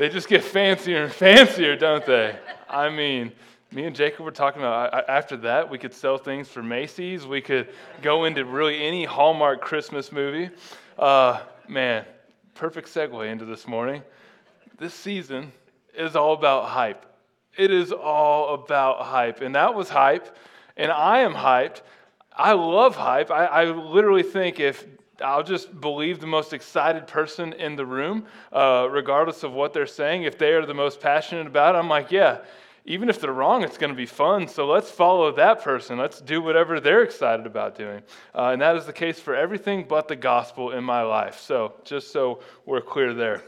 they just get fancier and fancier, don't they? I mean, me and Jacob were talking about after that, we could sell things for Macy's. We could go into really any Hallmark Christmas movie. Uh, man, perfect segue into this morning. This season is all about hype. It is all about hype. And that was hype. And I am hyped. I love hype. I, I literally think if I'll just believe the most excited person in the room, uh, regardless of what they're saying, if they are the most passionate about it, I'm like, yeah even if they're wrong, it's going to be fun. So let's follow that person. Let's do whatever they're excited about doing. Uh, and that is the case for everything but the gospel in my life. So just so we're clear there,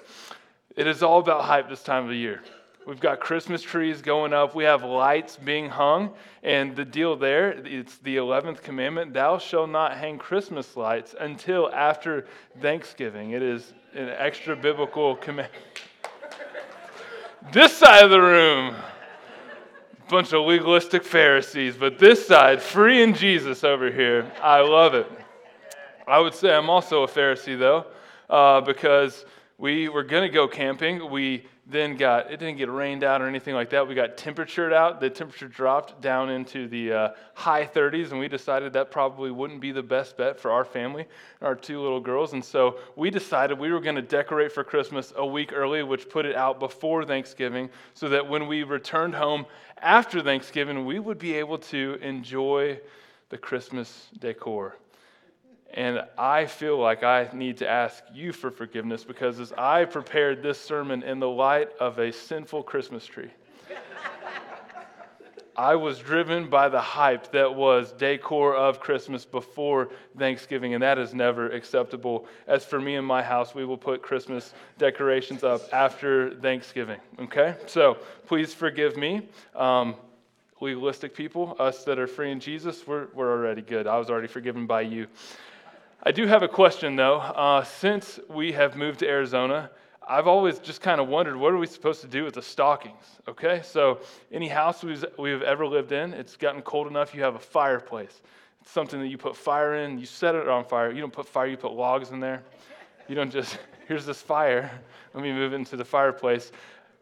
it is all about hype this time of the year. We've got Christmas trees going up. We have lights being hung. And the deal there, it's the 11th commandment Thou shalt not hang Christmas lights until after Thanksgiving. It is an extra biblical command. this side of the room bunch of legalistic Pharisees, but this side, free in Jesus over here. I love it. I would say I'm also a Pharisee, though, uh, because we were going to go camping. We then got, it didn't get rained out or anything like that. We got temperatured out. The temperature dropped down into the uh, high 30s, and we decided that probably wouldn't be the best bet for our family, our two little girls. And so we decided we were going to decorate for Christmas a week early, which put it out before Thanksgiving, so that when we returned home after Thanksgiving, we would be able to enjoy the Christmas decor. And I feel like I need to ask you for forgiveness because as I prepared this sermon in the light of a sinful Christmas tree, I was driven by the hype that was decor of Christmas before Thanksgiving, and that is never acceptable. As for me and my house, we will put Christmas decorations up after Thanksgiving. Okay? So please forgive me. Um, legalistic people, us that are free in Jesus, we're, we're already good. I was already forgiven by you. I do have a question though. Uh, since we have moved to Arizona, I've always just kind of wondered what are we supposed to do with the stockings? Okay, so any house we've, we've ever lived in, it's gotten cold enough, you have a fireplace. It's something that you put fire in, you set it on fire. You don't put fire, you put logs in there. You don't just, here's this fire, let me move into the fireplace.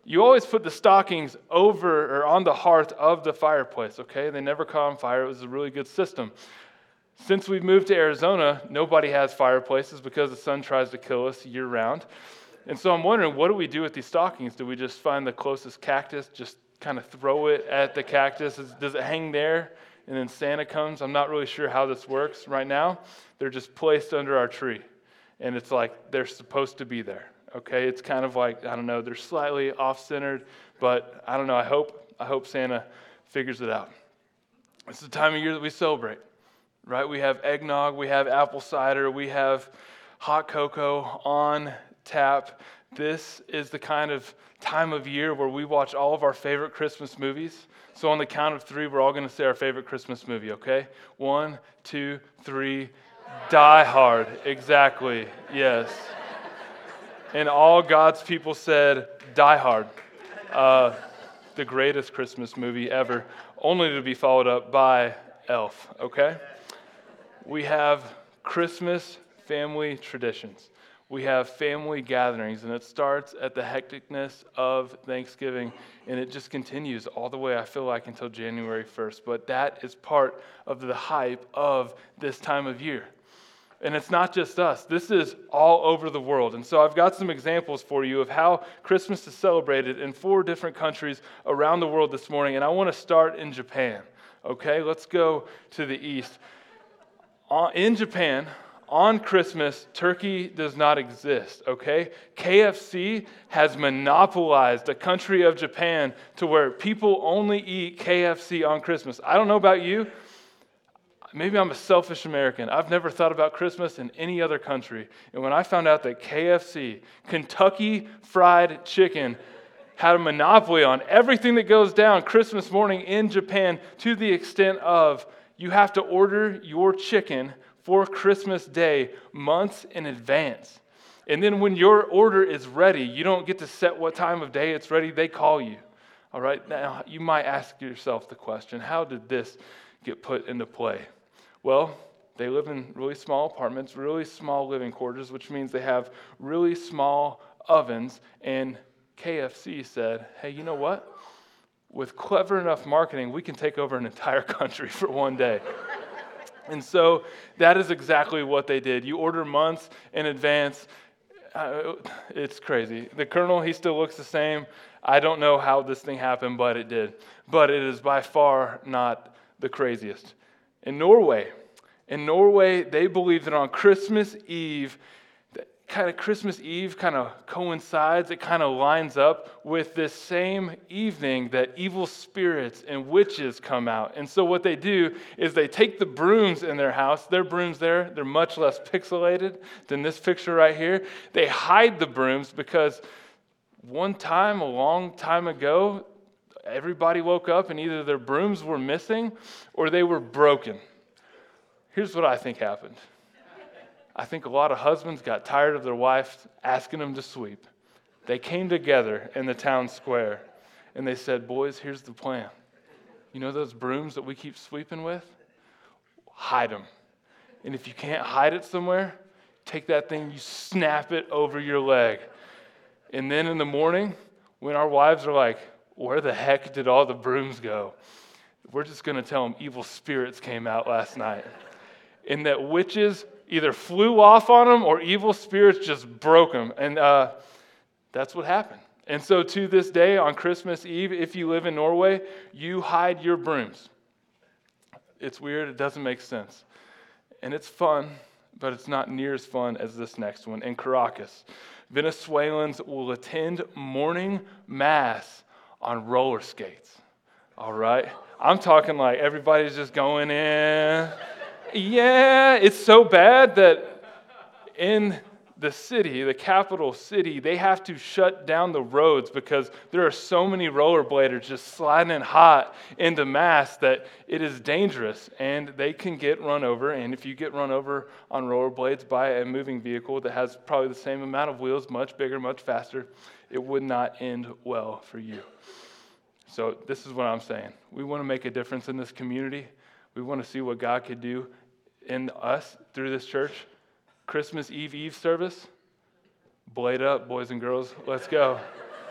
You always put the stockings over or on the hearth of the fireplace, okay? They never caught on fire. It was a really good system. Since we've moved to Arizona, nobody has fireplaces because the sun tries to kill us year round. And so I'm wondering, what do we do with these stockings? Do we just find the closest cactus, just kind of throw it at the cactus? Does it hang there and then Santa comes? I'm not really sure how this works right now. They're just placed under our tree. And it's like they're supposed to be there. Okay? It's kind of like, I don't know, they're slightly off centered, but I don't know. I hope, I hope Santa figures it out. It's the time of year that we celebrate right? We have eggnog, we have apple cider, we have hot cocoa on tap. This is the kind of time of year where we watch all of our favorite Christmas movies. So, on the count of three, we're all going to say our favorite Christmas movie, okay? One, two, three. Die Hard. Exactly. Yes. And all God's people said, Die Hard. Uh, the greatest Christmas movie ever, only to be followed up by Elf, okay? We have Christmas family traditions. We have family gatherings, and it starts at the hecticness of Thanksgiving, and it just continues all the way, I feel like, until January 1st. But that is part of the hype of this time of year. And it's not just us, this is all over the world. And so I've got some examples for you of how Christmas is celebrated in four different countries around the world this morning. And I want to start in Japan. Okay, let's go to the east Uh, in Japan, on Christmas, turkey does not exist, okay? KFC has monopolized the country of Japan to where people only eat KFC on Christmas. I don't know about you. Maybe I'm a selfish American. I've never thought about Christmas in any other country. And when I found out that KFC, Kentucky Fried Chicken, had a monopoly on everything that goes down Christmas morning in Japan to the extent of you have to order your chicken for Christmas Day months in advance. And then when your order is ready, you don't get to set what time of day it's ready, they call you. All right, now you might ask yourself the question how did this get put into play? Well, they live in really small apartments, really small living quarters, which means they have really small ovens and KFC said, hey, you know what? With clever enough marketing, we can take over an entire country for one day. and so that is exactly what they did. You order months in advance. Uh, it's crazy. The colonel, he still looks the same. I don't know how this thing happened, but it did. But it is by far not the craziest. In Norway, in Norway, they believe that on Christmas Eve, kind of Christmas Eve kind of coincides, it kind of lines up with this same evening that evil spirits and witches come out. And so, what they do is they take the brooms in their house, their brooms there, they're much less pixelated than this picture right here. They hide the brooms because one time, a long time ago, everybody woke up and either their brooms were missing or they were broken. Here's what I think happened I think a lot of husbands got tired of their wives asking them to sweep. They came together in the town square and they said, Boys, here's the plan. You know those brooms that we keep sweeping with? Hide them. And if you can't hide it somewhere, take that thing, you snap it over your leg. And then in the morning, when our wives are like, Where the heck did all the brooms go? We're just going to tell them evil spirits came out last night. And that witches either flew off on them or evil spirits just broke them. And uh, that's what happened. And so to this day, on Christmas Eve, if you live in Norway, you hide your brooms. It's weird, it doesn't make sense. And it's fun, but it's not near as fun as this next one. In Caracas, Venezuelans will attend morning mass on roller skates. All right? I'm talking like everybody's just going in yeah, it's so bad that in the city, the capital city, they have to shut down the roads because there are so many rollerbladers just sliding in hot into mass that it is dangerous and they can get run over. And if you get run over on rollerblades by a moving vehicle that has probably the same amount of wheels, much bigger, much faster, it would not end well for you. So, this is what I'm saying. We want to make a difference in this community. We want to see what God could do in us through this church. Christmas Eve Eve service. Blade up, boys and girls. Let's go.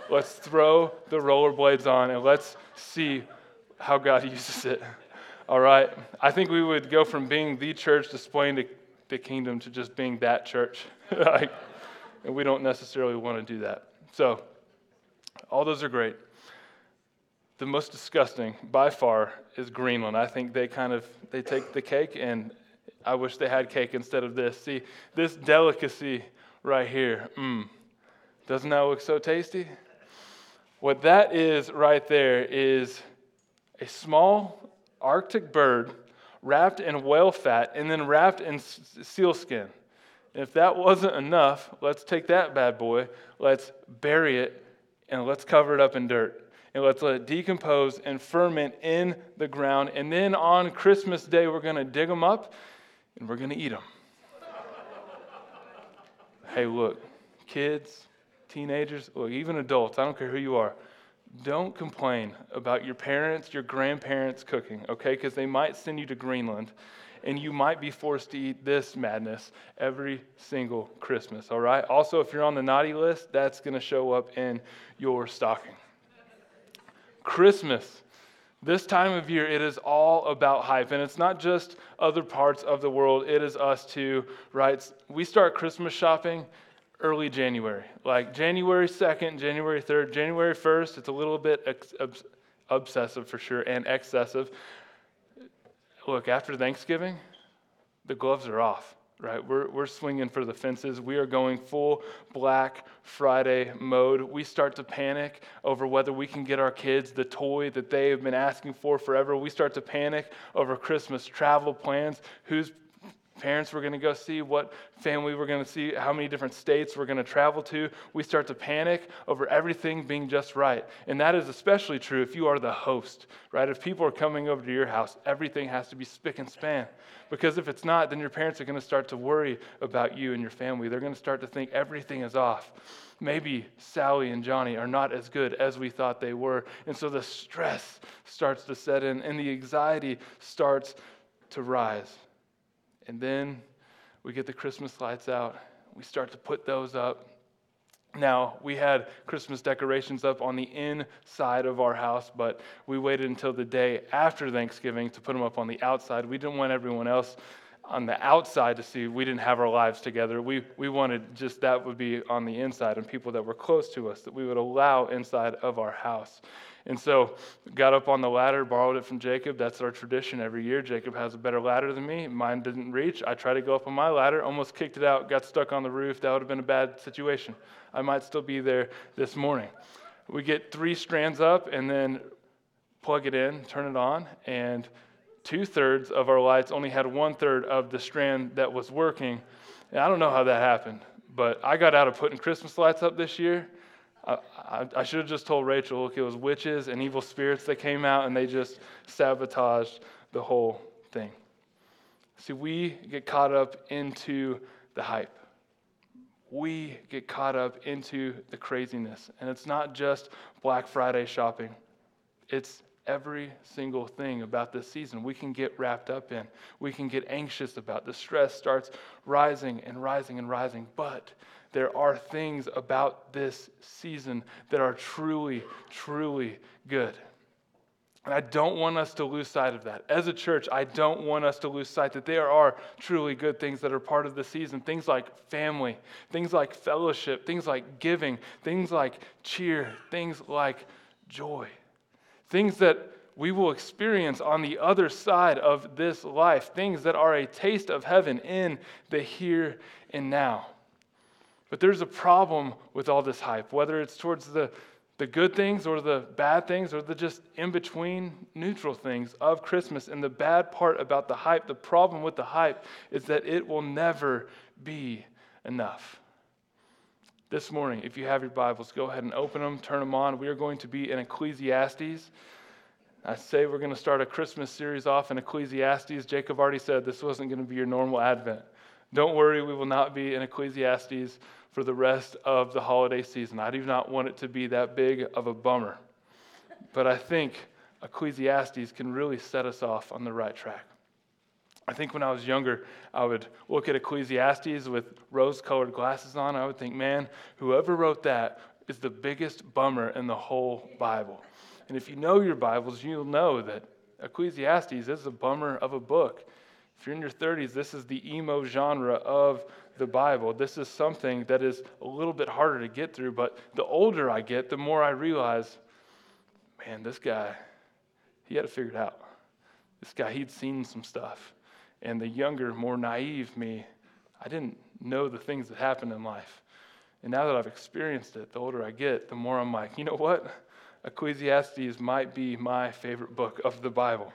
let's throw the rollerblades on and let's see how God uses it. All right. I think we would go from being the church displaying the, the kingdom to just being that church. like, and we don't necessarily want to do that. So, all those are great. The most disgusting by far is Greenland. I think they kind of they take the cake and I wish they had cake instead of this. See, this delicacy right here, mmm, doesn't that look so tasty? What that is right there is a small Arctic bird wrapped in whale fat and then wrapped in seal skin. If that wasn't enough, let's take that bad boy, let's bury it, and let's cover it up in dirt. And let's let it decompose and ferment in the ground. And then on Christmas Day, we're going to dig them up and we're going to eat them. hey, look, kids, teenagers, look, even adults, I don't care who you are, don't complain about your parents, your grandparents cooking, okay? Because they might send you to Greenland and you might be forced to eat this madness every single Christmas, all right? Also, if you're on the naughty list, that's going to show up in your stocking. Christmas this time of year, it is all about hype. And it's not just other parts of the world, it is us too, right? We start Christmas shopping early January, like January 2nd, January 3rd, January 1st. It's a little bit ex- obsessive for sure and excessive. Look, after Thanksgiving, the gloves are off right? We're, we're swinging for the fences. We are going full Black Friday mode. We start to panic over whether we can get our kids the toy that they have been asking for forever. We start to panic over Christmas travel plans, who's parents we're going to go see, what family we're going to see, how many different states we're going to travel to. We start to panic over everything being just right. And that is especially true if you are the host, right? If people are coming over to your house, everything has to be spick and span. Because if it's not, then your parents are going to start to worry about you and your family. They're going to start to think everything is off. Maybe Sally and Johnny are not as good as we thought they were. And so the stress starts to set in and the anxiety starts to rise. And then we get the Christmas lights out. We start to put those up. Now, we had Christmas decorations up on the inside of our house, but we waited until the day after Thanksgiving to put them up on the outside. We didn't want everyone else on the outside to see we didn't have our lives together. We, we wanted just that would be on the inside and people that were close to us that we would allow inside of our house. And so, got up on the ladder, borrowed it from Jacob. That's our tradition every year. Jacob has a better ladder than me. Mine didn't reach. I tried to go up on my ladder, almost kicked it out, got stuck on the roof. That would have been a bad situation. I might still be there this morning. We get three strands up and then plug it in, turn it on, and two thirds of our lights only had one third of the strand that was working. And I don't know how that happened, but I got out of putting Christmas lights up this year I, I, I should have just told Rachel, look, it was witches and evil spirits that came out and they just sabotaged the whole thing. See, we get caught up into the hype. We get caught up into the craziness. And it's not just Black Friday shopping, it's every single thing about this season we can get wrapped up in. We can get anxious about. The stress starts rising and rising and rising. But there are things about this season that are truly, truly good. And I don't want us to lose sight of that. As a church, I don't want us to lose sight that there are truly good things that are part of the season. Things like family, things like fellowship, things like giving, things like cheer, things like joy. Things that we will experience on the other side of this life. Things that are a taste of heaven in the here and now. But there's a problem with all this hype, whether it's towards the, the good things or the bad things or the just in between neutral things of Christmas. And the bad part about the hype, the problem with the hype, is that it will never be enough. This morning, if you have your Bibles, go ahead and open them, turn them on. We are going to be in Ecclesiastes. I say we're going to start a Christmas series off in Ecclesiastes. Jacob already said this wasn't going to be your normal Advent. Don't worry, we will not be in Ecclesiastes for the rest of the holiday season. I do not want it to be that big of a bummer. But I think Ecclesiastes can really set us off on the right track. I think when I was younger, I would look at Ecclesiastes with rose colored glasses on. I would think, man, whoever wrote that is the biggest bummer in the whole Bible. And if you know your Bibles, you'll know that Ecclesiastes is a bummer of a book. If you're in your 30s, this is the emo genre of the Bible. This is something that is a little bit harder to get through, but the older I get, the more I realize, man, this guy, he had it out. This guy, he'd seen some stuff. And the younger, more naive me, I didn't know the things that happened in life. And now that I've experienced it, the older I get, the more I'm like, you know what? Ecclesiastes might be my favorite book of the Bible.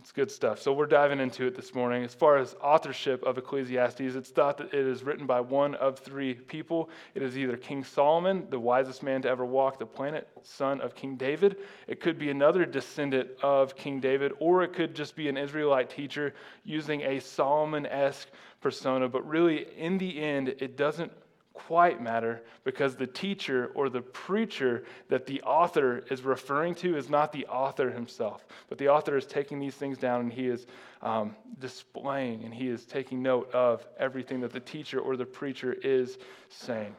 It's good stuff. So we're diving into it this morning. As far as authorship of Ecclesiastes, it's thought that it is written by one of three people. It is either King Solomon, the wisest man to ever walk the planet, son of King David. It could be another descendant of King David, or it could just be an Israelite teacher using a Solomon esque persona. But really, in the end, it doesn't quite matter because the teacher or the preacher that the author is referring to is not the author himself, but the author is taking these things down and he is um, displaying and he is taking note of everything that the teacher or the preacher is saying.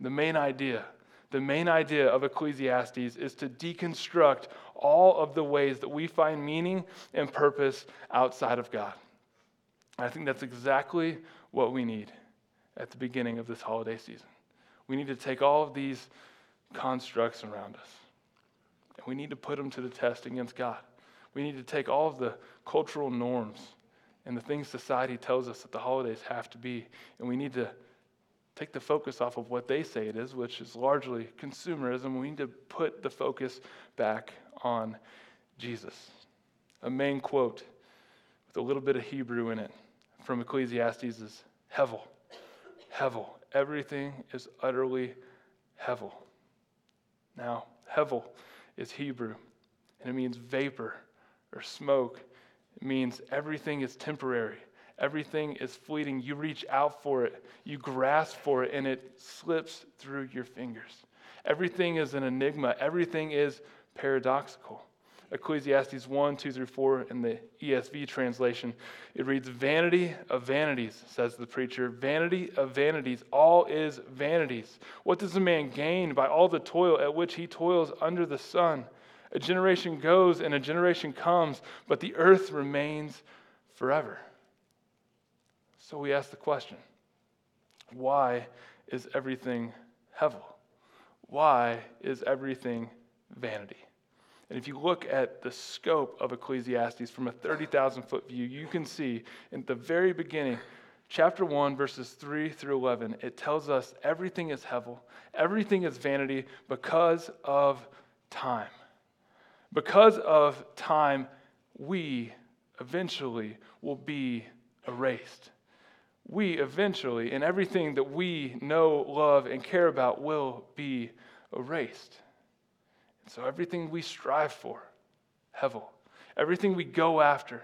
The main idea, the main idea of Ecclesiastes is to deconstruct all of the ways that we find meaning and purpose outside of God. I think that's exactly what we need at the beginning of this holiday season. We need to take all of these constructs around us and we need to put them to the test against God. We need to take all of the cultural norms and the things society tells us that the holidays have to be, and we need to take the focus off of what they say it is, which is largely consumerism. We need to put the focus back on Jesus. A main quote with a little bit of Hebrew in it from Ecclesiastes is Hevel. Hevel. Everything is utterly Hevel. Now, Hevel is Hebrew, and it means vapor or smoke. It means everything is temporary. Everything is fleeting. You reach out for it, you grasp for it, and it slips through your fingers. Everything is an enigma. Everything is paradoxical. Ecclesiastes 1, 2 through 4 in the ESV translation. It reads, Vanity of vanities, says the preacher. Vanity of vanities. All is vanities. What does a man gain by all the toil at which he toils under the sun? A generation goes and a generation comes, but the earth remains forever. So we ask the question why is everything hevel? Why is everything vanity? And if you look at the scope of Ecclesiastes from a 30,000 foot view, you can see in the very beginning, chapter 1, verses 3 through 11, it tells us everything is hevel, everything is vanity because of time. Because of time, we eventually will be erased. We eventually, and everything that we know, love, and care about will be erased. So everything we strive for, hevel, everything we go after,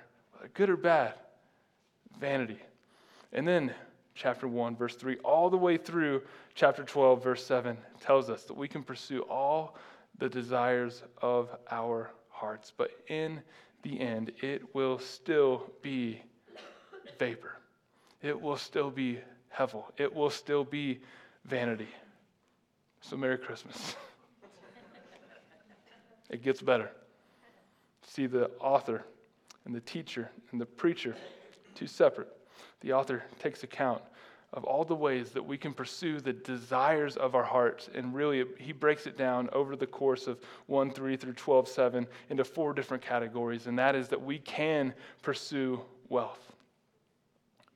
good or bad, vanity. And then chapter 1, verse 3, all the way through chapter 12, verse 7, tells us that we can pursue all the desires of our hearts. But in the end, it will still be vapor. It will still be hevel. It will still be vanity. So, Merry Christmas. it gets better. See the author and the teacher and the preacher, two separate. The author takes account of all the ways that we can pursue the desires of our hearts. And really, he breaks it down over the course of 1 3 through 12 7 into four different categories. And that is that we can pursue wealth.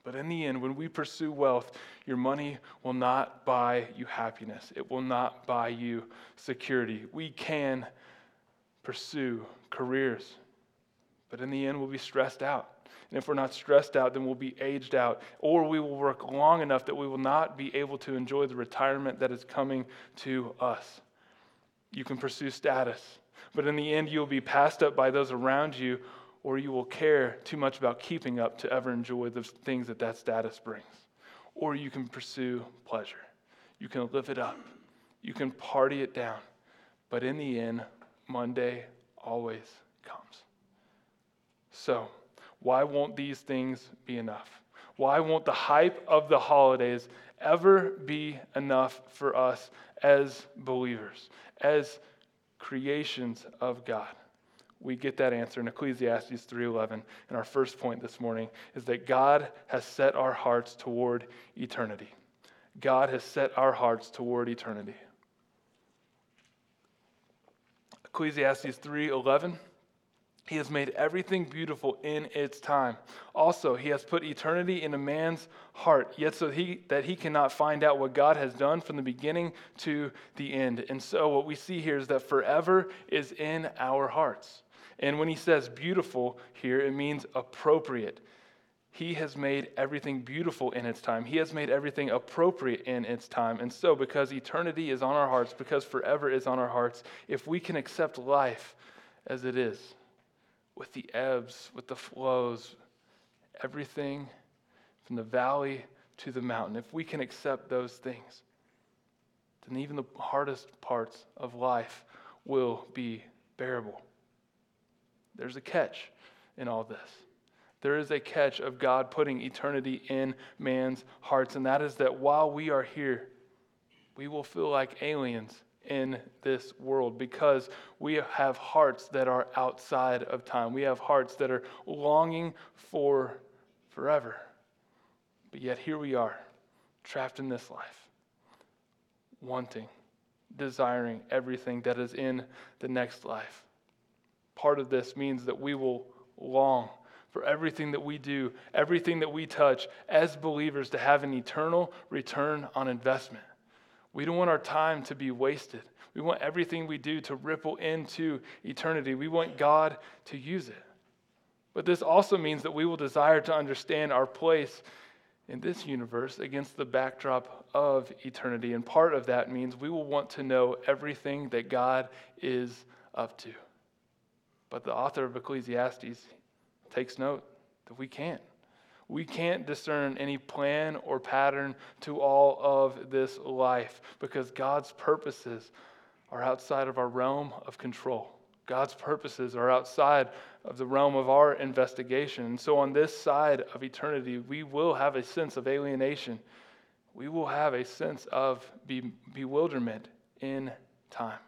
But in the end, when we pursue wealth, your money will not buy you happiness. It will not buy you security. We can pursue careers, but in the end, we'll be stressed out. And if we're not stressed out, then we'll be aged out, or we will work long enough that we will not be able to enjoy the retirement that is coming to us. You can pursue status, but in the end, you'll be passed up by those around you, or you will care too much about keeping up to ever enjoy the things that that status brings. Or you can pursue pleasure. You can live it up. You can party it down. But in the end, Monday always comes. So, why won't these things be enough? Why won't the hype of the holidays ever be enough for us as believers, as creations of God? We get that answer in Ecclesiastes 3:11. And our first point this morning is that God has set our hearts toward eternity. God has set our hearts toward eternity. Ecclesiastes 3:11 he has made everything beautiful in its time. Also, he has put eternity in a man's heart, yet so he, that he cannot find out what God has done from the beginning to the end. And so, what we see here is that forever is in our hearts. And when he says beautiful here, it means appropriate. He has made everything beautiful in its time. He has made everything appropriate in its time. And so, because eternity is on our hearts, because forever is on our hearts, if we can accept life as it is, with the ebbs, with the flows, everything from the valley to the mountain, if we can accept those things, then even the hardest parts of life will be bearable. There's a catch in all this. There is a catch of God putting eternity in man's hearts, and that is that while we are here, we will feel like aliens in this world because we have hearts that are outside of time. We have hearts that are longing for forever. But yet here we are, trapped in this life, wanting, desiring everything that is in the next life. Part of this means that we will long for everything that we do, everything that we touch as believers to have an eternal return on investment. We don't want our time to be wasted. We want everything we do to ripple into eternity. We want God to use it. But this also means that we will desire to understand our place in this universe against the backdrop of eternity. And part of that means we will want to know everything that God is up to. But the author of Ecclesiastes takes note that we can't. We can't discern any plan or pattern to all of this life because God's purposes are outside of our realm of control. God's purposes are outside of the realm of our investigation. And so, on this side of eternity, we will have a sense of alienation. We will have a sense of be- bewilderment in time.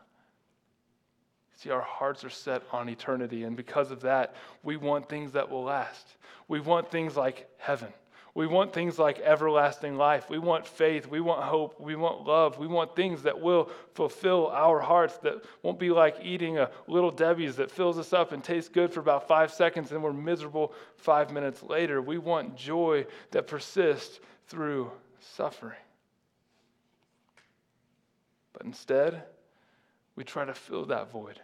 See, our hearts are set on eternity, and because of that, we want things that will last. We want things like heaven. We want things like everlasting life. We want faith. We want hope. We want love. We want things that will fulfill our hearts, that won't be like eating a little Debbie's that fills us up and tastes good for about five seconds and we're miserable five minutes later. We want joy that persists through suffering. But instead, we try to fill that void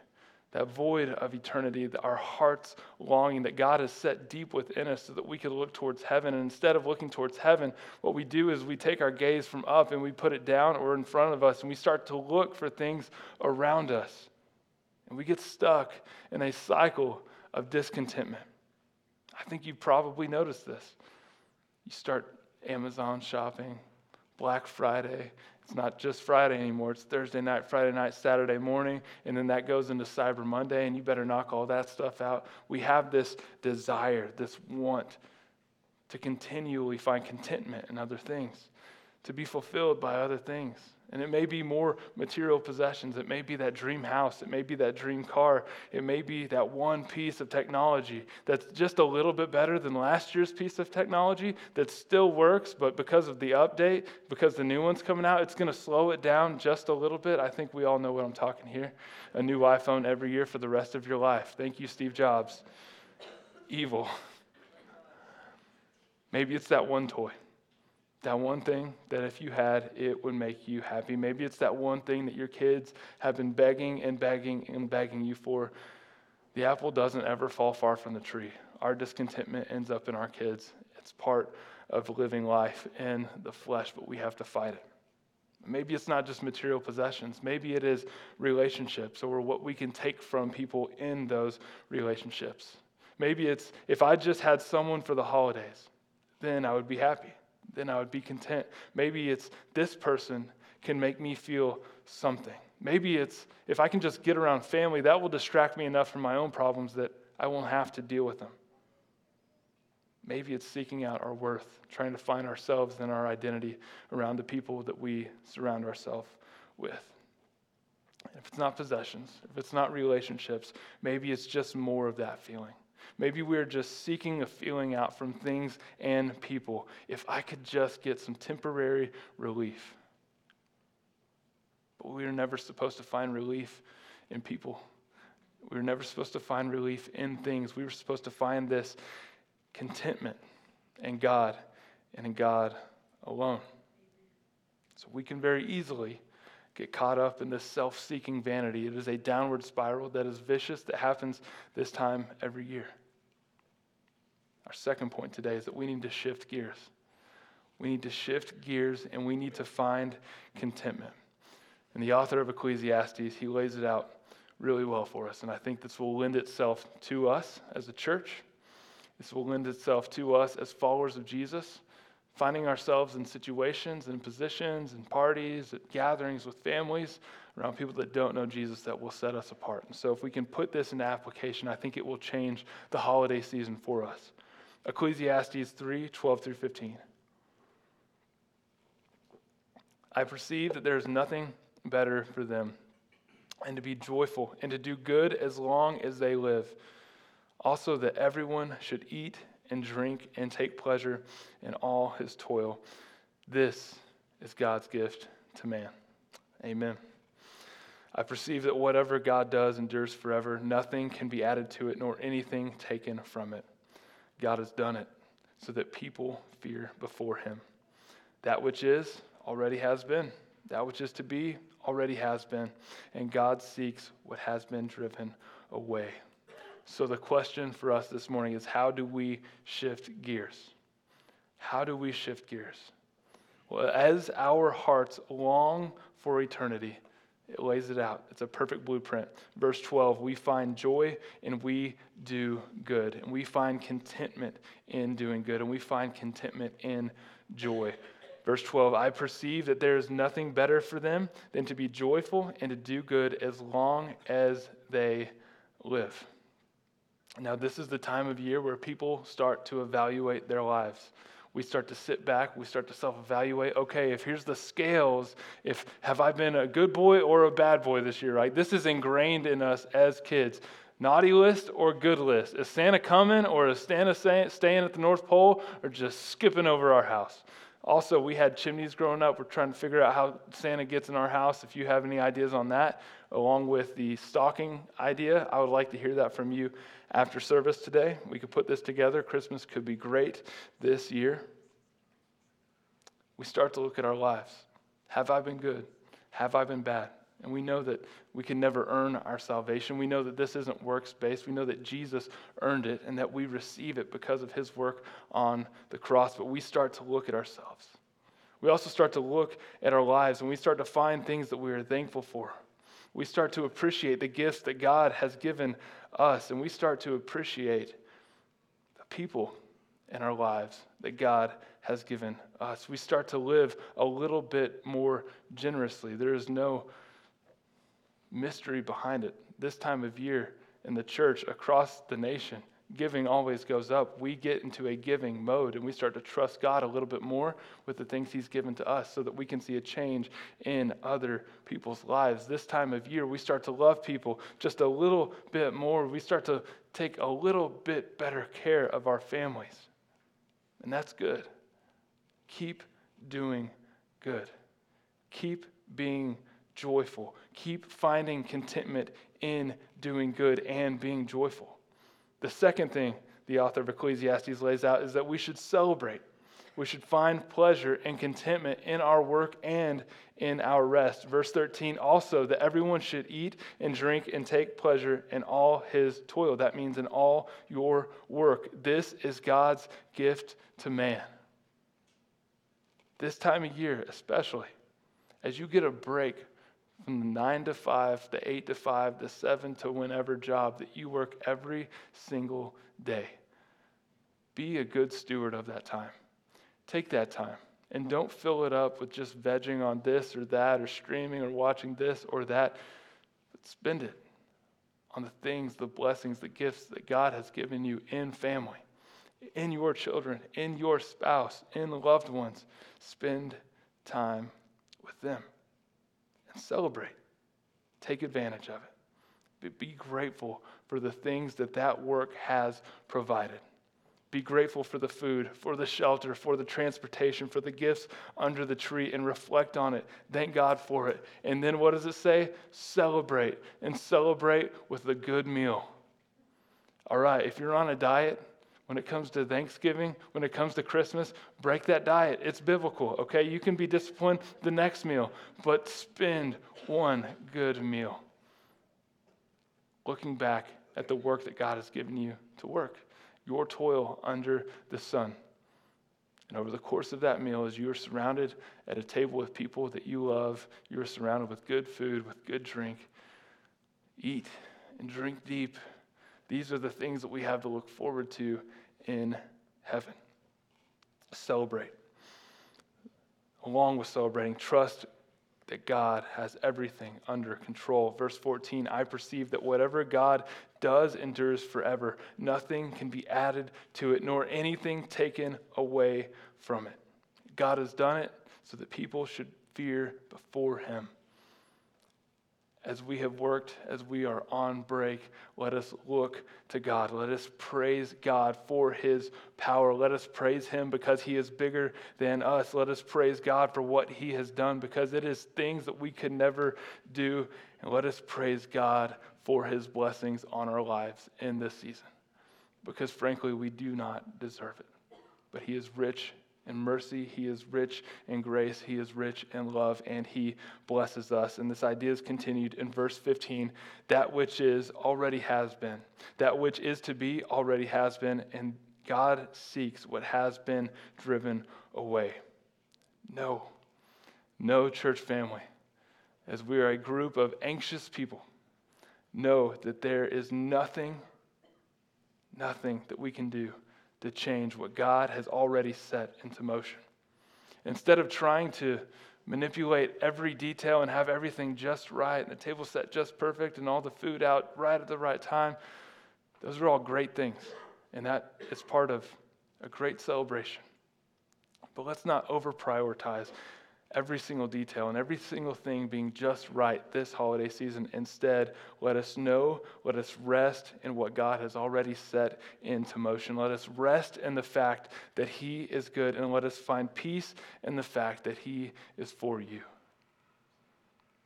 that void of eternity, our heart's longing that God has set deep within us so that we could look towards heaven. And instead of looking towards heaven, what we do is we take our gaze from up and we put it down or in front of us and we start to look for things around us. And we get stuck in a cycle of discontentment. I think you've probably noticed this. You start Amazon shopping, Black Friday, it's not just Friday anymore. It's Thursday night, Friday night, Saturday morning, and then that goes into Cyber Monday, and you better knock all that stuff out. We have this desire, this want to continually find contentment in other things, to be fulfilled by other things. And it may be more material possessions. It may be that dream house. It may be that dream car. It may be that one piece of technology that's just a little bit better than last year's piece of technology that still works, but because of the update, because the new one's coming out, it's going to slow it down just a little bit. I think we all know what I'm talking here. A new iPhone every year for the rest of your life. Thank you, Steve Jobs. Evil. Maybe it's that one toy. That one thing that if you had, it would make you happy. Maybe it's that one thing that your kids have been begging and begging and begging you for. The apple doesn't ever fall far from the tree. Our discontentment ends up in our kids. It's part of living life in the flesh, but we have to fight it. Maybe it's not just material possessions. Maybe it is relationships or what we can take from people in those relationships. Maybe it's if I just had someone for the holidays, then I would be happy then I would be content. Maybe it's this person can make me feel something. Maybe it's if I can just get around family, that will distract me enough from my own problems that I won't have to deal with them. Maybe it's seeking out our worth, trying to find ourselves and our identity around the people that we surround ourselves with. If it's not possessions, if it's not relationships, maybe it's just more of that feeling. Maybe we're just seeking a feeling out from things and people. If I could just get some temporary relief. But we are never supposed to find relief in people. We were never supposed to find relief in things. We were supposed to find this contentment in God and in God alone. So we can very easily get caught up in this self seeking vanity. It is a downward spiral that is vicious that happens this time every year. Our second point today is that we need to shift gears. We need to shift gears and we need to find contentment. And the author of Ecclesiastes, he lays it out really well for us. And I think this will lend itself to us as a church. This will lend itself to us as followers of Jesus finding ourselves in situations and positions and parties, at gatherings with families, around people that don't know Jesus that will set us apart. And so, if we can put this into application, I think it will change the holiday season for us. Ecclesiastes 3 12 through 15. I perceive that there is nothing better for them, and to be joyful and to do good as long as they live. Also, that everyone should eat and drink and take pleasure in all his toil. This is God's gift to man. Amen. I perceive that whatever God does endures forever. Nothing can be added to it, nor anything taken from it. God has done it so that people fear before him. That which is already has been. That which is to be already has been. And God seeks what has been driven away. So, the question for us this morning is how do we shift gears? How do we shift gears? Well, as our hearts long for eternity, it lays it out. It's a perfect blueprint. Verse 12, we find joy and we do good. And we find contentment in doing good. And we find contentment in joy. Verse 12, I perceive that there is nothing better for them than to be joyful and to do good as long as they live. Now, this is the time of year where people start to evaluate their lives. We start to sit back, we start to self evaluate. Okay, if here's the scales, if have I been a good boy or a bad boy this year, right? This is ingrained in us as kids. Naughty list or good list? Is Santa coming or is Santa staying at the North Pole or just skipping over our house? Also, we had chimneys growing up. We're trying to figure out how Santa gets in our house. If you have any ideas on that, along with the stocking idea, I would like to hear that from you after service today. We could put this together. Christmas could be great this year. We start to look at our lives. Have I been good? Have I been bad? And we know that we can never earn our salvation. We know that this isn't works based. We know that Jesus earned it and that we receive it because of his work on the cross. But we start to look at ourselves. We also start to look at our lives and we start to find things that we are thankful for. We start to appreciate the gifts that God has given us and we start to appreciate the people in our lives that God has given us. We start to live a little bit more generously. There is no mystery behind it. This time of year in the church across the nation, giving always goes up. We get into a giving mode and we start to trust God a little bit more with the things He's given to us so that we can see a change in other people's lives. This time of year, we start to love people just a little bit more. We start to take a little bit better care of our families. And that's good. Keep doing good. Keep being joyful. Keep finding contentment in doing good and being joyful. The second thing the author of Ecclesiastes lays out is that we should celebrate. We should find pleasure and contentment in our work and in our rest. Verse 13 also that everyone should eat and drink and take pleasure in all his toil. That means in all your work. This is God's gift to man. This time of year, especially, as you get a break from the nine to five, the eight to five, the seven to whenever job that you work every single day. Be a good steward of that time. Take that time and don't fill it up with just vegging on this or that or streaming or watching this or that, but spend it on the things, the blessings, the gifts that God has given you in family, in your children, in your spouse, in loved ones. Spend time with them celebrate. Take advantage of it. Be grateful for the things that that work has provided. Be grateful for the food, for the shelter, for the transportation, for the gifts under the tree, and reflect on it. Thank God for it. And then what does it say? Celebrate, and celebrate with a good meal. All right, if you're on a diet, when it comes to Thanksgiving, when it comes to Christmas, break that diet. It's biblical, okay? You can be disciplined the next meal, but spend one good meal looking back at the work that God has given you to work, your toil under the sun. And over the course of that meal, as you are surrounded at a table with people that you love, you are surrounded with good food, with good drink, eat and drink deep these are the things that we have to look forward to in heaven. Celebrate. Along with celebrating, trust that God has everything under control. Verse 14 I perceive that whatever God does endures forever. Nothing can be added to it, nor anything taken away from it. God has done it so that people should fear before him as we have worked, as we are on break, let us look to God. Let us praise God for his power. Let us praise him because he is bigger than us. Let us praise God for what he has done because it is things that we could never do. And let us praise God for his blessings on our lives in this season because, frankly, we do not deserve it. But he is rich in mercy. He is rich in grace. He is rich in love, and He blesses us. And this idea is continued in verse 15 that which is already has been, that which is to be already has been, and God seeks what has been driven away. No, no, church family, as we are a group of anxious people, know that there is nothing, nothing that we can do to change what God has already set into motion. Instead of trying to manipulate every detail and have everything just right, and the table set just perfect, and all the food out right at the right time. Those are all great things, and that is part of a great celebration. But let's not over prioritize every single detail and every single thing being just right this holiday season. Instead, let us know, let us rest in what God has already set into motion. Let us rest in the fact that He is good, and let us find peace in the fact that He is for you.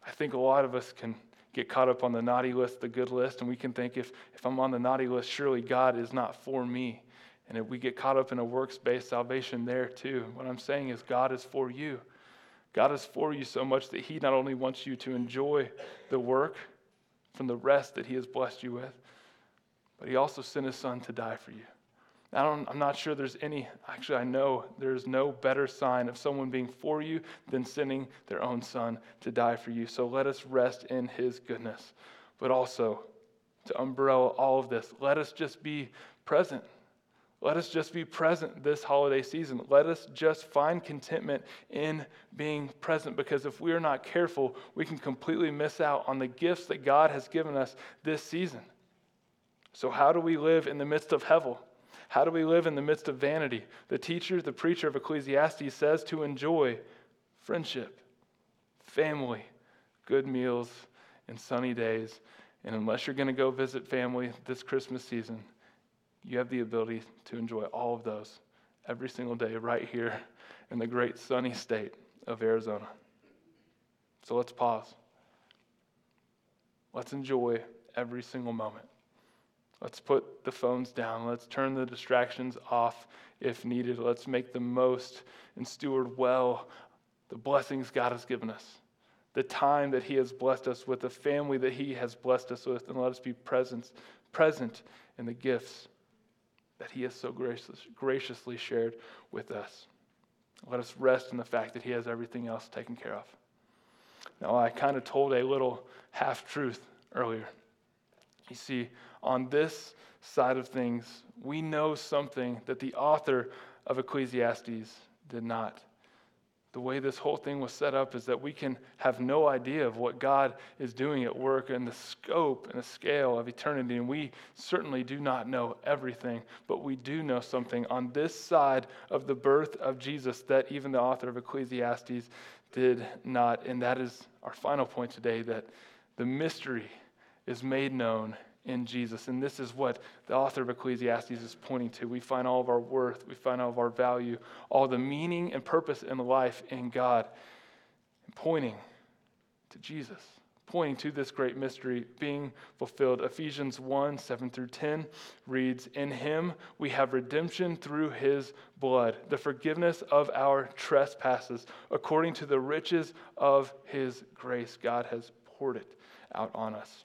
I think a lot of us can get caught up on the naughty list, the good list, and we can think if, if I'm on the naughty list, surely God is not for me. And if we get caught up in a works based salvation there too, what I'm saying is God is for you. God is for you so much that He not only wants you to enjoy the work from the rest that He has blessed you with, but He also sent His Son to die for you. I I'm not sure there's any, actually, I know there's no better sign of someone being for you than sending their own Son to die for you. So let us rest in His goodness. But also, to umbrella all of this, let us just be present let us just be present this holiday season. Let us just find contentment in being present because if we are not careful, we can completely miss out on the gifts that God has given us this season. So, how do we live in the midst of hevel? How do we live in the midst of vanity? The teacher, the preacher of Ecclesiastes says to enjoy friendship, family, good meals, and sunny days. And unless you're going to go visit family this Christmas season, you have the ability to enjoy all of those every single day right here in the great sunny state of Arizona. So let's pause. Let's enjoy every single moment. Let's put the phones down. Let's turn the distractions off if needed. Let's make the most and steward well the blessings God has given us, the time that He has blessed us with, the family that He has blessed us with, and let us be present, present in the gifts that He has so gracious, graciously shared with us. Let us rest in the fact that He has everything else taken care of. Now, I kind of told a little half truth earlier. You see, on this side of things, we know something that the author of Ecclesiastes did not the way this whole thing was set up is that we can have no idea of what God is doing at work and the scope and the scale of eternity. And we certainly do not know everything, but we do know something on this side of the birth of Jesus that even the author of Ecclesiastes did not. And that is our final point today that the mystery is made known in Jesus. And this is what the author of Ecclesiastes is pointing to. We find all of our worth, we find all of our value, all the meaning and purpose in life in God, pointing to Jesus, pointing to this great mystery being fulfilled. Ephesians 1 7 through 10 reads, In him we have redemption through his blood, the forgiveness of our trespasses, according to the riches of his grace. God has poured it out on us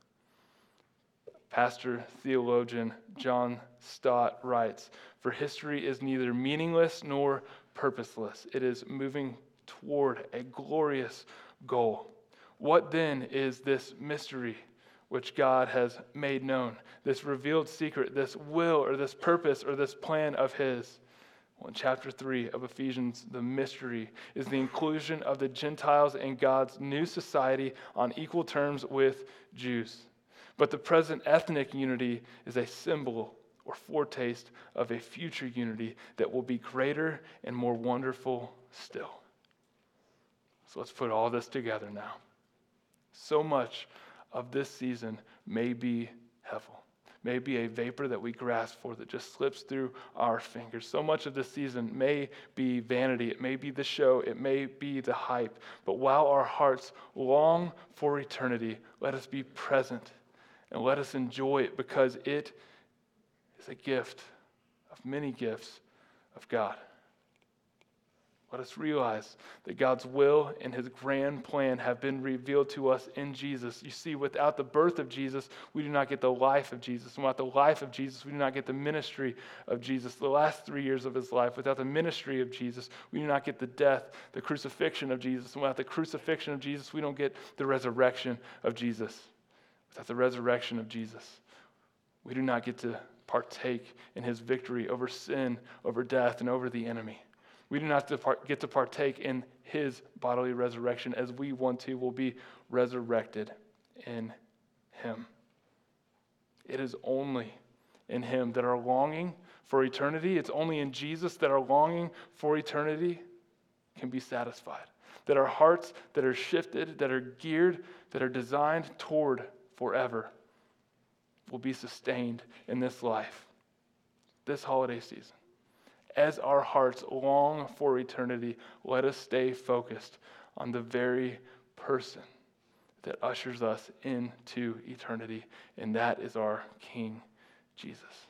Pastor theologian John Stott writes For history is neither meaningless nor purposeless, it is moving toward a glorious goal. What then is this mystery which God has made known? This revealed secret, this will or this purpose or this plan of His? Well, in chapter 3 of Ephesians, the mystery is the inclusion of the Gentiles in God's new society on equal terms with Jews. But the present ethnic unity is a symbol or foretaste of a future unity that will be greater and more wonderful still. So let's put all this together now. So much of this season may be hevel, may be a vapor that we grasp for that just slips through our fingers. So much of this season may be vanity, it may be the show, it may be the hype. But while our hearts long for eternity, let us be present and let us enjoy it because it is a gift of many gifts of God. Let us realize that God's will and his grand plan have been revealed to us in Jesus. You see, without the birth of Jesus, we do not get the life of Jesus. Without the life of Jesus, we do not get the ministry of Jesus. The last three years of his life, without the ministry of Jesus, we do not get the death, the crucifixion of Jesus. Without the crucifixion of Jesus, we don't get the resurrection of Jesus. Without the resurrection of Jesus, we do not get to partake in his victory over sin, over death, and over the enemy. We do not get to partake in his bodily resurrection as we want to, will be resurrected in him. It is only in him that our longing for eternity, it's only in Jesus that our longing for eternity can be satisfied. That our hearts that are shifted, that are geared, that are designed toward forever will be sustained in this life, this holiday season as our hearts long for eternity, let us stay focused on the very person that ushers us into eternity, and that is our King Jesus.